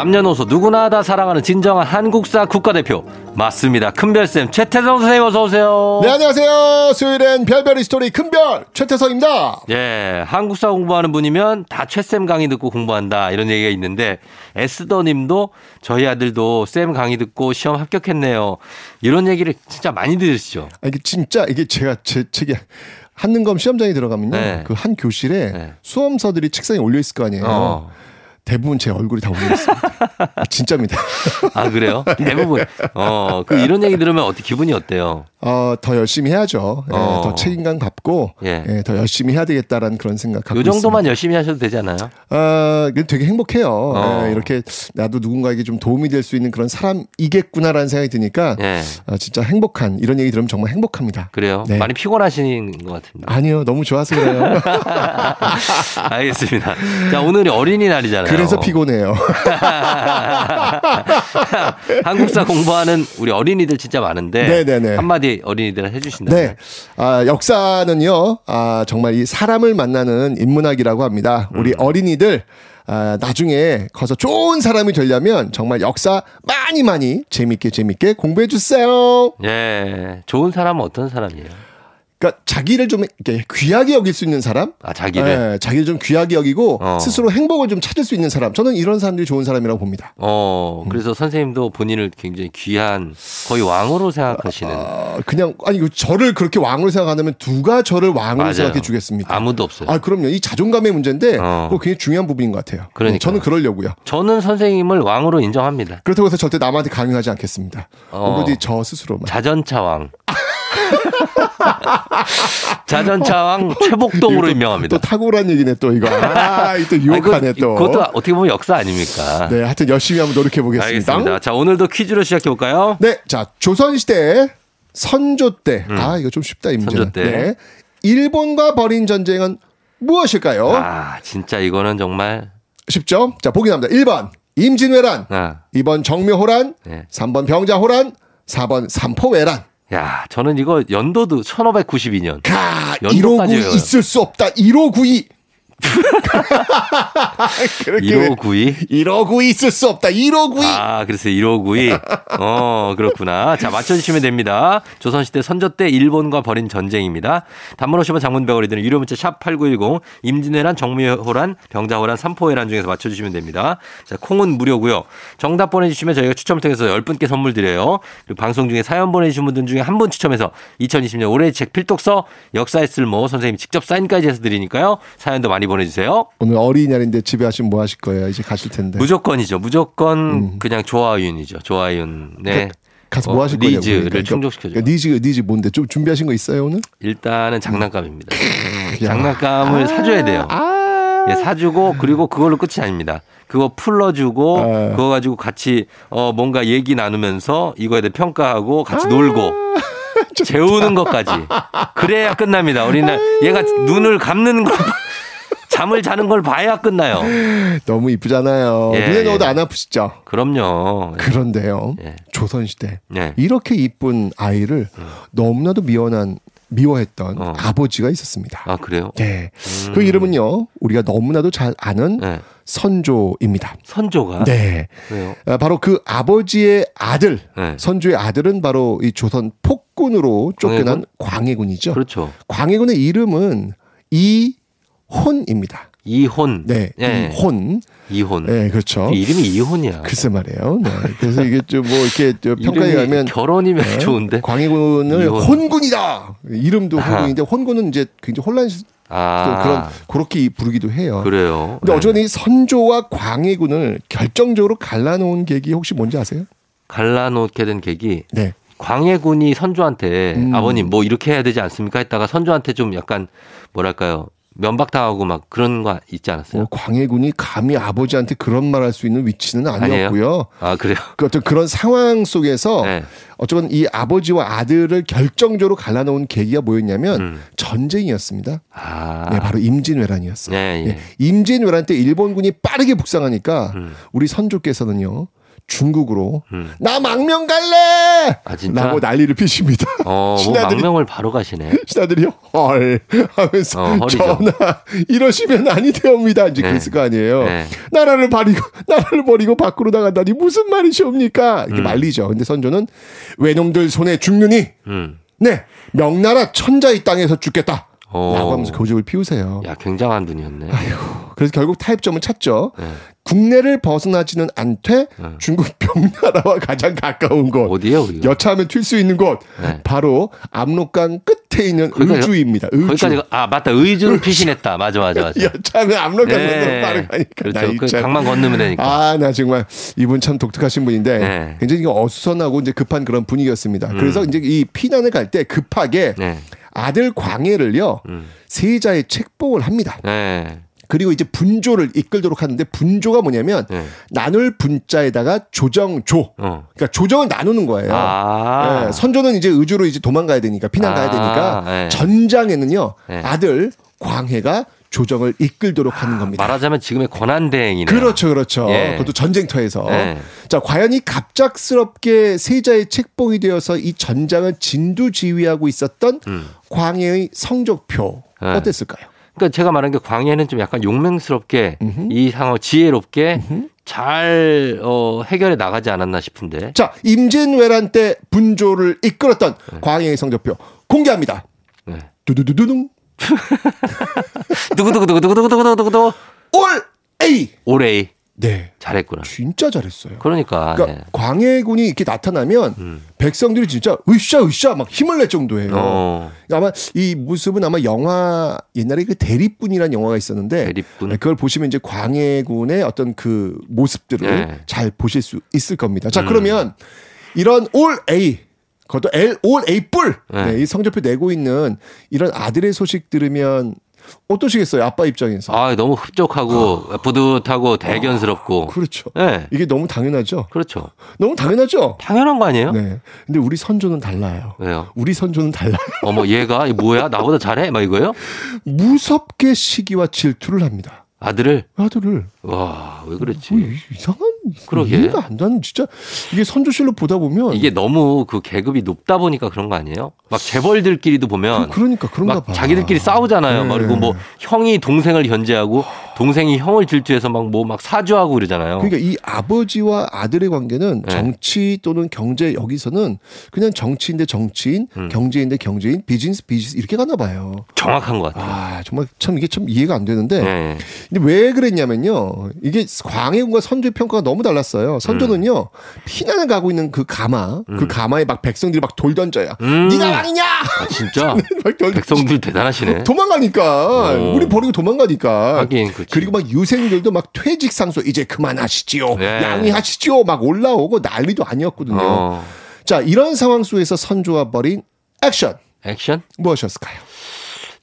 남녀노소 누구나 다 사랑하는 진정한 한국사 국가대표 맞습니다. 큰별쌤 최태성 선생님 어서 오세요. 네, 안녕하세요. 수요일엔 별별 history 큰별 최태성입니다. 예, 한국사 공부하는 분이면 다 최쌤 강의 듣고 공부한다 이런 얘기가 있는데 에스더님도 저희 아들도 쌤 강의 듣고 시험 합격했네요. 이런 얘기를 진짜 많이 들으시죠. 아, 이게 진짜 이게 제가 제 책에 한능검 시험장에 들어가면요. 네. 그한 교실에 수험서들이 책상에 올려 있을 거 아니에요. 어. 대부분 제 얼굴이 다 올려 있습니다. 아, [laughs] 진짜입니다. 아 그래요? 대부분 어, 그 이런 얘기 들으면 어떻게 기분이 어때요? 어, 더 열심히 해야죠. 예, 어. 더 책임감 갖고 예. 예, 더 열심히 해야 되겠다라는 그런 생각 갖고 요 정도만 있습니다. 열심히 하셔도 되잖아요. 아, 그 되게 행복해요. 어. 예, 이렇게 나도 누군가에게 좀 도움이 될 수 있는 그런 사람이겠구나라는 생각이 드니까 예. 아, 진짜 행복한 이런 얘기 들으면 정말 행복합니다. 그래요? 네. 많이 피곤하시는 것 같은데. 아니요, 너무 좋아서 그래요. [laughs] 알겠습니다. 자, 오늘이 어린이날이잖아요. 그래서 피곤해요. [laughs] 한국사 공부하는 우리 어린이들 진짜 많은데 네네네. 한마디 어린이들 해주신다면 네. 아, 역사는요, 아, 정말 이 사람을 만나는 인문학이라고 합니다. 음. 우리 어린이들, 아, 나중에 커서 좋은 사람이 되려면 정말 역사 많이 많이 재밌게 재밌게 공부해 주세요. 예, 좋은 사람은 어떤 사람이에요? 그러니까 자기를 좀 이렇게 귀하게 여길 수 있는 사람, 아, 자기를? 예, 자기를 좀 귀하게 여기고 어. 스스로 행복을 좀 찾을 수 있는 사람. 저는 이런 사람들이 좋은 사람이라고 봅니다. 어, 그래서 선생님도 본인을 굉장히 귀한 거의 왕으로 생각하시는. 아, 그냥 아니 이거 저를 그렇게 왕으로 생각한다면 누가 저를 왕으로 맞아요. 생각해 주겠습니까? 아무도 없어요. 아, 그럼요. 이 자존감의 문제인데 어. 그거 굉장히 중요한 부분인 것 같아요. 그러니까요. 네, 저는 그러려고요. 저는 선생님을 왕으로 인정합니다. 그렇다고 해서 절대 남한테 강요하지 않겠습니다. 어. 오로지 저 스스로만. 자전차 왕. [laughs] [laughs] 자전차 왕 최복동으로 임명합니다. 또 탁월한 얘기네 또 이거. 아, 이또 [laughs] 유혹하네 아니, 그- 또. 그것도 어떻게 보면 역사 아닙니까? 네, 하여튼 열심히 한번 노력해 보겠습니다. 알겠습니다. 자, 오늘도 퀴즈로 시작해 볼까요? 네, 자 조선 시대 선조 때. 아, 이거 좀 쉽다. 음. 선조 때. 네. 일본과 벌인 전쟁은 무엇일까요? 아, 진짜 이거는 정말 쉽죠? 자, 보기 나옵니다. 1번 임진왜란, 아, 2번 정묘호란, 네. 3번 병자호란, 4번 삼포외란. 야, 저는 이거 연도도 1592년. 가 연도까지 1592 외워요. 있을 수 없다. 1592. 그렇게 1592? 1592 있을 수 없다. 1592. 아, 그래서 1592. 어, 그렇구나. 자, 맞춰주시면 됩니다. 조선시대 선조 때 일본과 벌인 전쟁입니다. 단문 50원 장문 100원이 드는 유료 문자 샵 8910 임진왜란, 정미호란, 병자호란, 삼포회란 중에서 맞춰주시면 됩니다. 자, 콩은 무료고요. 정답 보내주시면 저희가 추첨을 통해서 10분께 선물 드려요. 그리고 방송 중에 사연 보내주신 분들 중에 한 분 추첨해서 2020년 올해의 책 필독서 역사의 쓸모 선생님 직접 사인까지 해서 드리니까요. 사연도 많이 보내주세요. 오늘 어린이날인데 집에 가시면 뭐 하실 거예요? 이제 가실 텐데. 무조건이죠. 무조건 음. 그냥 조아윤이죠. 조아윤. 네. 그러니까 가서 뭐 어, 하실 거냐고. needs를 그러니까. 충족시켜줘. 그러니까 needs가 needs 뭔데? 좀 준비하신 거 있어요 오늘? 일단은 장난감입니다. [laughs] 야. 장난감을 사줘야 돼요. 아. 예, 사주고 그리고 그걸로 끝이 아닙니다. 그거 풀러주고 그거 가지고 같이 어 뭔가 얘기 나누면서 이거에 대해 평가하고 같이 놀고 [laughs] 재우는 것까지 그래야 끝납니다. 어린날 얘가 눈을 감는 걸 [laughs] 잠을 자는 걸 봐야 끝나요. [laughs] 너무 이쁘잖아요. 예, 눈에 예. 넣어도 안 아프시죠? 그럼요. 그런데요. 예. 조선시대 예. 이렇게 이쁜 아이를 너무나도 미워한 미워했던 어. 아버지가 있었습니다. 아 그래요? 네. 음. 그 이름은요. 우리가 너무나도 잘 아는 네. 선조입니다. 선조가 네. 왜요? 아, 바로 그 아버지의 아들, 네. 선조의 아들은 바로 이 조선 폭군으로 쫓겨난 광해군? 이죠 그렇죠. 광해군의 이름은 이 혼입니다. 이혼. 네, 예. 이혼. 이혼. 네, 그렇죠. 이름이 이혼이야. 글쎄 말이에요. 네. 그래서 이게 좀 뭐 이렇게 저 평가에 가면 결혼이면 네, 좋은데. 광해군을 이혼. 혼군이다. 이름도. 혼군인데 혼군은 이제 굉장히 혼란스 아 그런 그렇게 부르기도 해요. 그래요. 근데 네. 어쨌든 이 선조와 광해군을 결정적으로 갈라놓은 계기 혹시 뭔지 아세요? 갈라놓게 된 계기. 네. 광해군이 선조한테 음. 아버님 뭐 이렇게 해야 되지 않습니까? 했다가 선조한테 좀 약간 뭐랄까요 면박당하고 막 그런 거 있지 않았어요? 뭐 광해군이 감히 아버지한테 그런 말 할 수 있는 위치는 아니었고요. 아 그래요? 그 어떤 그런 상황 속에서 네. 어쩌면 이 아버지와 아들을 결정적으로 갈라놓은 계기가 뭐였냐면 음. 전쟁이었습니다. 아. 네, 바로 임진왜란이었어요. 네, 예. 예, 임진왜란 때 일본군이 빠르게 북상하니까 음. 우리 선조께서는요 중국으로 음. 나 망명 갈래! 아 진짜? 라고 난리를 피십니다. 어, 뭐 신하들이 망명을 바로 가시네. 신하들이요 헐 하면서 어. 전하 이러시면 아니 되옵니다 이제 네. 그랬을 거 아니에요 네. 나라를 버리고 나라를 버리고 밖으로 나간다니 무슨 말이시옵니까 이렇게 음. 말리죠 근데 선조는 외놈들 손에 죽느니 음. 네 명나라 천자의 땅에서 죽겠다 어. 라고 하면서 고집을 피우세요 야 굉장한 분이었네. 그래서 결국 타협점을 찾죠 네. 국내를 벗어나지는 않되 네. 중국 병나라와 가장 가까운 곳 우리가? 여차하면 튈 수 있는 곳 네. 바로 압록강 끝에 있는 거기까지- 의주입니다. 의주. 거기까지 아 맞다 의주를 피신했다. 맞아 맞아 맞아. [laughs] 여차하면 압록강 네. 건너면 빠르 가니까. 그렇죠. 그 강만 건너면 되니까. 아, 나 정말 이분 참 독특하신 분인데 네. 굉장히 어수선하고 이제 급한 그런 분위기였습니다. 음. 그래서 이제 이 피난을 갈 때 급하게 네. 아들 광해를요 음. 세자의 책봉을 합니다. 네. 그리고 이제 분조를 이끌도록 하는데 분조가 뭐냐면 네. 나눌 분자에다가 조정조. 어. 그러니까 조정을 나누는 거예요. 아. 예, 선조는 이제 의주로 이제 도망가야 되니까 피난 가야 아, 되니까 네. 전장에는요 네. 아들 광해가 조정을 이끌도록 하는 겁니다. 말하자면 지금의 권한 대행이네. 그렇죠, 그렇죠. 예. 그것도 전쟁터에서. 네. 자, 과연 이 갑작스럽게 세자의 책봉이 되어서 이 전장을 진두지휘하고 있었던 음. 광해의 성적표 네. 어땠을까요? 그러니까 제가 말한 게 광해는 좀 약간 용맹스럽게 음흠. 이 상황 지혜롭게 잘 어, 해결해 나가지 않았나 싶은데. 자, 임진왜란 때 분조를 이끌었던 광해의 성적표 공개합니다. 네. 두두두두둥. [laughs] 두구두구두구두구두구두구두구 올 A. 올해 네. 잘했구나. 진짜 잘했어요. 그러니까. 그러니까 네. 광해군이 이렇게 나타나면 음. 백성들이 진짜 으쌰 으쌰 막 힘을 낼 정도예요. 어. 아마 이 모습은 아마 영화 옛날에 그 대립군이라는 영화가 있었는데 대립군. 네, 그걸 보시면 이제 광해군의 어떤 그 모습들을 네. 잘 보실 수 있을 겁니다. 자 음. 그러면 이런 올 A 그것도 L 올 A 뿔 네. 네, 이 성적표 내고 있는 이런 아들의 소식 들으면 어떠시겠어요? 아빠 입장에서. 아, 너무 흡족하고 뿌듯하고 대견스럽고. 그렇죠. 네. 이게 너무 당연하죠. 그렇죠. 너무 당연하죠. 당연한 거 아니에요? 네. 근데 우리 선조는 달라요. 왜요? 우리 선조는 달라요. [laughs] 어머, 얘가 이 뭐야? 나보다 잘해? 막 이거예요? 무섭게 시기와 질투를 합니다. 아들을? 아들을. 와, 왜 그랬지? 뭐 이상한 그러게. 이해가 안 가는 진짜 이게 선조실로 보다 보면 이게 너무 그 계급이 높다 보니까 그런 거 아니에요? 막 재벌들끼리도 보면 그, 러니까 그런가 막 봐. 자기들끼리 싸우잖아요. 네. 막 그리고 뭐 형이 동생을 견제하고 동생이 형을 질투해서 막 뭐 막 사주하고 그러잖아요. 그러니까 이 아버지와 아들의 관계는 네. 정치 또는 경제 여기서는 그냥 정치인데 정치인, 음. 경제인데 경제인, 비즈니스 비즈니스 이렇게 가나 봐요. 정확한 것 같아요. 아 정말 참 이게 참 이해가 안 되는데 네. 근데 왜 그랬냐면요. 이게 광해군과 선조의 평가가 너무 달랐어요. 선조는요 피난을 가고 있는 그 가마, 그 음. 가마에 막 백성들이 막 돌 던져요. 음. 네가 왕이냐? 아, 진짜 [laughs] 백성들 대단하시네. [laughs] 도망가니까 어. 우리 버리고 도망가니까 하긴 그치. 그리고 막 유생들도 막 퇴직 상소 이제 그만하시지요 네. 양해하시지요 막 올라오고 난리도 아니었거든요 어. 자, 이런 상황 속에서 선조가 벌인 액션 액션? 무엇이었을까요?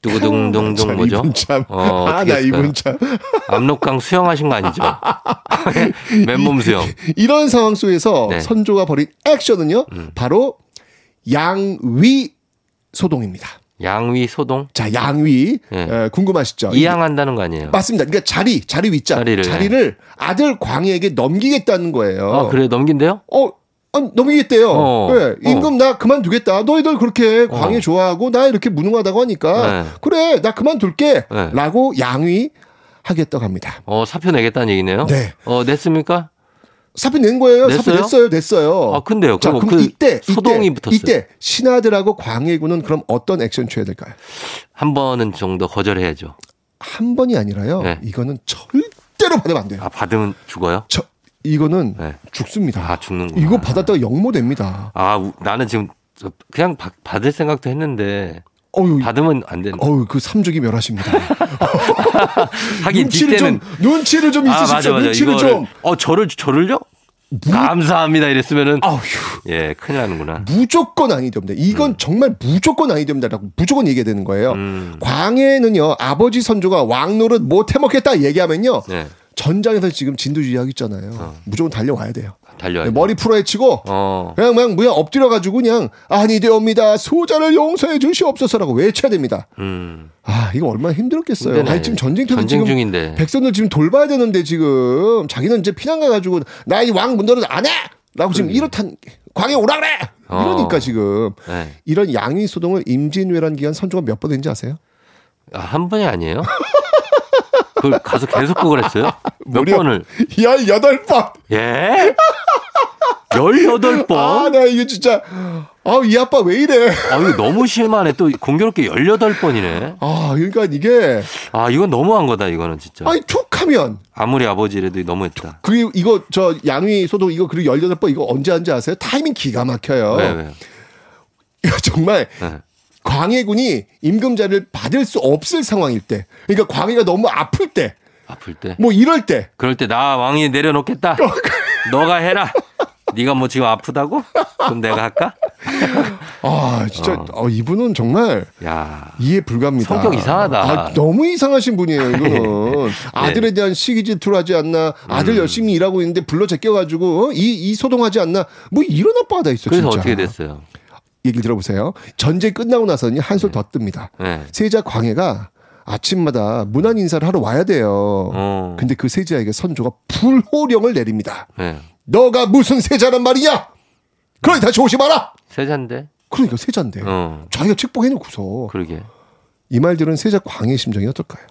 두구둥둥둥 참, 뭐죠? 참. 어, 아, 나 이분? 참. [laughs] 압록강 수영하신 거 아니죠? [laughs] 맨몸 수영. 이런 상황 속에서 네. 음. 선조가 벌인 액션은요, 바로 양위 소동입니다. 양위 소동? 자, 양위 예. 에, 궁금하시죠? 이양한다는 거 아니에요? 맞습니다. 그러니까 자리, 자리 위자, 자리를. 자리를 아들 광희에게 넘기겠다는 거예요. 아, 그래 넘긴대요? 어, 아, 넘기겠대요. 어, 네, 임금 나 그만두겠다. 너희들 그렇게 광희 어. 좋아하고 나 이렇게 무능하다고 하니까 네. 그래 나 그만둘게. 네. 라고 양위 하겠다고 합니다. 어, 사표 내겠다는 얘기네요? 네. 어, 냈습니까? 사표 낸 거예요. 사표 냈어요? 냈어요. 냈어요. 아, 근데요. 자, 그럼 그 이때 소동이 이때, 붙었어요. 이때 신하들하고 광해군은 그럼 어떤 액션 취해야 될까요? 한 번은 정도 거절해야죠. 한 번이 아니라요. 네. 이거는 절대로 받으면 안 돼요. 아, 받으면 죽어요? 저 이거는 네. 죽습니다. 아, 죽는구나. 이거 받았다가 영모됩니다. 아, 우- 나는 지금 그냥 받- 받을 생각도 했는데 어유, 받으면 안 되는. 어유 그 삼족이 멸하십니다. [laughs] 하긴 눈치를 좀 눈치를 좀 아, 맞아, 있으십시오. 맞아. 눈치를 이거를- 좀 어, 저를 저를요? 감사합니다 이랬으면은 아휴. 예, 큰일 나는구나. 무조건 아니 됩니다. 이건 음. 정말 무조건 아니 됩니다라고 무조건 얘기해야 되는 거예요. 음. 광해는요 아버지 선조가 왕노릇 못 해먹겠다 얘기하면요 네. 전장에서 지금 진두지휘 하고 있잖아요. 무조건 달려와야 돼요. 달려야 네, 머리 풀어헤치고 어. 그냥 그냥 뭐야 엎드려 가지고 그냥 아니 되옵니다 소자를 용서해 주시옵소서라고 외쳐야 됩니다. 음. 아 이거 얼마나 힘들었겠어요. 힘드네. 아니 지금 전쟁터에서 전쟁 지금 중인데. 백성들 지금 돌봐야 되는데 지금 자기는 이제 피난 가가지고 나 이 왕 문노릇 안 해. 라고 지금 이렇단 광해 오라 그래. 어. 이러니까 지금 네. 이런 양위 소동을 임진왜란 기간 선조가 몇 번 했는지 아세요? 아, 한 번이 아니에요? [laughs] 그걸 가서 계속 그걸 했어요? 몇 무려 번을? 열여덟 번. 예? 18번? [laughs] 아, 나 이게 진짜 아, 이 아빠 왜 이래? 아, 이거 너무 심하네. 또 공교롭게 18번이네. 아, 그러니까 이게 아, 이건 너무한 거다, 이거는 진짜. 아니 툭 하면 아무리 아버지라도 너무했다. 그 이거 저 양위 소동 이거 그리고 열여덟 번 이거 언제 한지 아세요? 타이밍 기가 막혀요. 왜, 왜? [laughs] 정말 네. 광해군이 임금자를 받을 수 없을 상황일 때, 그러니까 광해가 너무 아플 때, 아플 때. 뭐 이럴 때, 그럴 때 나 왕이 내려놓겠다. 너가 해라. 네가 뭐 지금 아프다고? 그럼 내가 할까? 아 진짜 어, 이분은 정말 야. 이해 불가합니다. 성격 이상하다. 아, 너무 이상하신 분이에요. [laughs] 이거는 네. 아들에 대한 시기 질투를 하지 않나, 아들 음. 열심히 일하고 있는데 불러 제껴가지고 어? 이, 이 소동하지 않나, 뭐 이런 아빠가 다 있어. 그래서 진짜. 어떻게 됐어요? 얘기를 들어보세요. 전쟁 끝나고 나서는 한술 더 뜹니다. 네. 세자 광해가 아침마다 문안 인사를 하러 와야 돼요. 어. 근데 그 세자에게 선조가 불호령을 내립니다. 네. 너가 무슨 세자란 말이냐? 그러니 다시 오지 마라. 세잔데? 그러니까 세자인데 어. 자기가 책봉해놓고서 그러게. 이 말 들은 세자 광해의 심정이 어떨까요?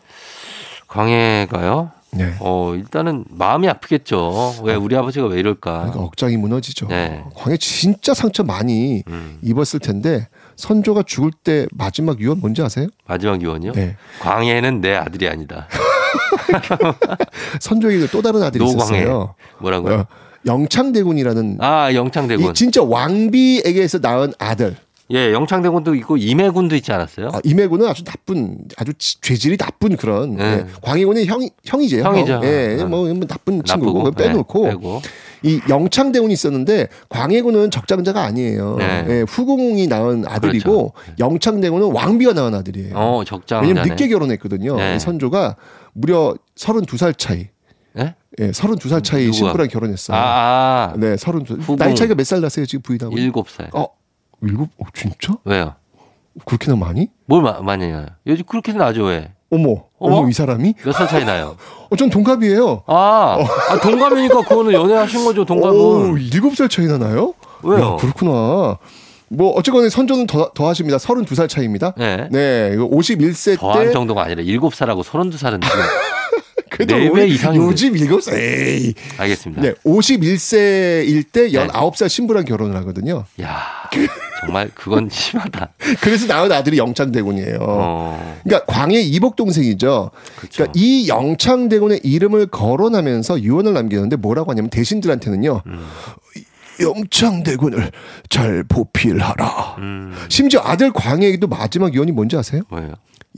광해가요? 네. 어, 일단은 마음이 아프겠죠. 왜 우리 아버지가 왜 이럴까? 그러니까 억장이 무너지죠. 네. 광해 진짜 상처 많이 음. 입었을 텐데 선조가 죽을 때 마지막 유언 뭔지 아세요? 마지막 유언이요? 네. 광해는 내 아들이 아니다. [laughs] 선조에게 또 다른 아들이 노광해. 있었어요. 뭐라고요? 어, 영창대군이라는 아, 영창대군. 이 진짜 왕비에게서 낳은 아들. 예, 영창대군도 있고 임해군도 있지 않았어요? 아, 임해군은 아주 나쁜, 아주 지- 죄질이 나쁜 그런. 네. 예. 광해군은 형, 형이죠. 형이죠. 형. 예, 네. 뭐, 뭐 나쁜 친구고 나쁘고, 그거 빼놓고. 네, 빼고. 이 영창대군이 있었는데 광해군은 적장자가 아니에요. 네. 예, 후궁이 낳은 아들이고 영창대군은 왕비가 낳은 아들이에요. 어, 적장. 왜냐면 늦게 결혼했거든요. 네. 이 선조가 무려 32살 차이. 예? 예, 32살 차이 누구가? 신부랑 결혼했어요. 아, 아. 네, 32. 후궁. 나이 차이가 몇살 나세요, 지금 부인하고? 일곱 살. 어, 일곱? 어, 진짜? 왜요? 그렇게나 많이? 뭘 마- 많이 해요? 요즘 그렇게 나죠, 왜? 어머, 어머? 어머, 이 사람이? 몇 살 차이 나요? [laughs] 어, 전 동갑이에요. 아, 아, 동갑이니까 그거는 연애하신 거죠, 동갑은. 오, 일곱 살 차이나 나요? 왜요? 야, 그렇구나. 뭐, 어쨌거나 선조는 더, 더 하십니다. 32살 차이입니다. 네. 네, 이거 51세 더한 때. 정도가 아니라 일곱 살하고 서른두 살은 지금 [laughs] 그래도 네배 우리 이상인데. 요즘 일곱 살. 에이. 알겠습니다. 네, 51세일 때 19살 신부랑 결혼을 하거든요. 야, 정말 그건 [laughs] 심하다. 그래서 낳은 아들이 영창대군이에요. 어, 그러니까 광해 이복 동생이죠. 그렇죠. 그러니까 이 영창대군의 이름을 거론하면서 유언을 남기는데 뭐라고 하냐면 대신들한테는요. 음. 영창대군을 잘 보필하라. 음, 심지어 아들 광해에게도 마지막 유언이 뭔지 아세요? 뭐예요?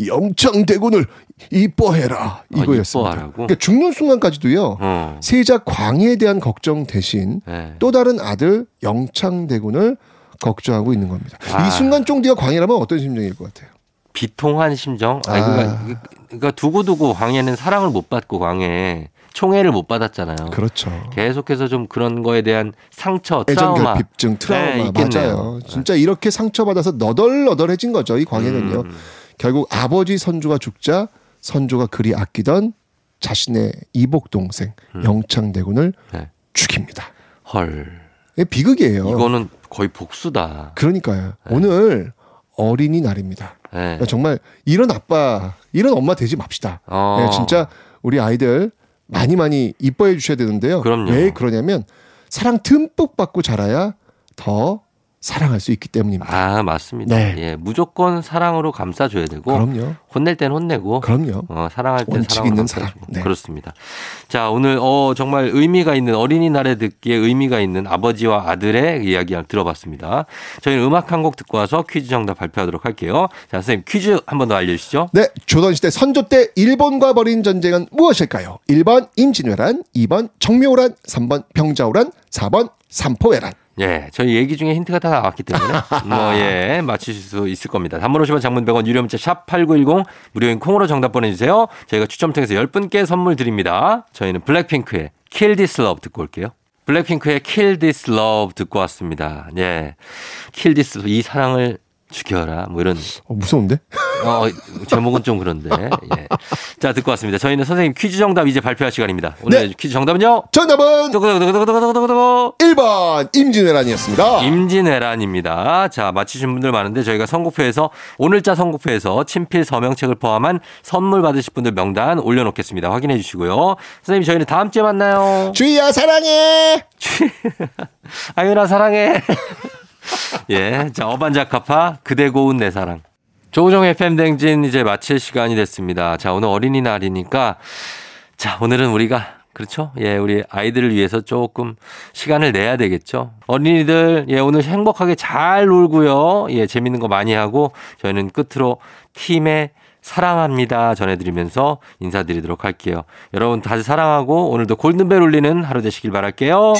영창대군을 이뻐해라 이거였습니다. 아, 이뻐하라고? 그러니까 죽는 순간까지도요. 어. 세자 광해에 대한 걱정 대신 네. 또 다른 아들 영창대군을 걱정하고 있는 겁니다. 아. 이 순간 쫑디가 광해라면 어떤 심정일 것 같아요? 비통한 심정. 아, 아. 그러니까, 그러니까 두고두고 광해는 사랑을 못 받고 광해 총애를 못 받았잖아요. 그렇죠. 계속해서 좀 그런 거에 대한 상처, 애정 트라우마. 결핍증, 트라우마 네, 있겠네요. 맞아요. 진짜 이렇게 상처 받아서 너덜너덜해진 거죠. 이 광해는요. 음. 결국 아버지 선조가 죽자 선조가 그리 아끼던 자신의 이복 동생 영창대군을 음. 네. 죽입니다. 헐. 비극이에요. 이거는 거의 복수다. 그러니까요. 오늘 어린이날입니다. 네. 그러니까 정말 이런 아빠, 이런 엄마 되지 맙시다. 어. 네, 진짜 우리 아이들 많이 많이 이뻐해 주셔야 되는데요. 그럼요. 왜 그러냐면 사랑 듬뿍 받고 자라야 더 사랑할 수 있기 때문입니다. 아, 맞습니다. 네. 예, 무조건 사랑으로 감싸줘야 되고 그럼요. 혼낼 땐 혼내고 그럼요. 어, 사랑할 땐 사랑으로 있는. 사랑. 네. 그렇습니다. 자, 오늘 어 정말 의미가 있는 어린이날에 듣기에 의미가 있는 아버지와 아들의 이야기 들어봤습니다. 저희는 음악 한 곡 듣고 와서 퀴즈 정답 발표하도록 할게요. 자, 선생님 퀴즈 한 번 더 알려주시죠. 네, 조선 시대 선조 때 일본과 벌인 전쟁은 무엇일까요? 1번 임진왜란, 2번 청묘란, 3번 병자호란, 4번 삼포회란. 예, 저희 얘기 중에 힌트가 다 나왔기 때문에 [laughs] 뭐 예, 맞추실 수 있을 겁니다. 단문 50원 장문 100원 유료 문자 샵 8910 무료인 콩으로 정답 보내 주세요. 저희가 추첨 통해서 10분께 선물 드립니다. 저희는 블랙핑크의 Kill This Love 듣고 올게요. 블랙핑크의 Kill This Love 듣고 왔습니다. 예. Kill This Love, 이 사랑을 죽여라. 뭐 이런 어, 무서운데? 어, 제목은 좀 그런데. 예. 자, 듣고 왔습니다. 저희는 선생님 퀴즈 정답 이제 발표할 시간입니다. 오늘 퀴즈 정답은요? 정답은 두구두구두구두구두구두구 1번 임진왜란이었습니다. 임진왜란입니다. 자, 맞히신 분들 많은데 저희가 선곡표에서 오늘자 선곡표에서 친필 서명책을 포함한 선물 받으실 분들 명단 올려놓겠습니다. 확인해 주시고요. 선생님 저희는 다음 주에 만나요. 주희야 사랑해. [laughs] 아유나 사랑해. [laughs] 예, 자 어반자카파 그대 고운 내 사랑. 조우종의 팬댕진 이제 마칠 시간이 됐습니다. 자 오늘 어린이날이니까 자 오늘은 우리가 그렇죠? 예, 우리 아이들을 위해서 조금 시간을 내야 되겠죠. 어린이들, 예, 오늘 행복하게 잘 놀고요. 예, 재밌는 거 많이 하고 저희는 끝으로 팀의 사랑합니다 전해드리면서 인사드리도록 할게요. 여러분 다시 사랑하고 오늘도 골든벨 울리는 하루 되시길 바랄게요.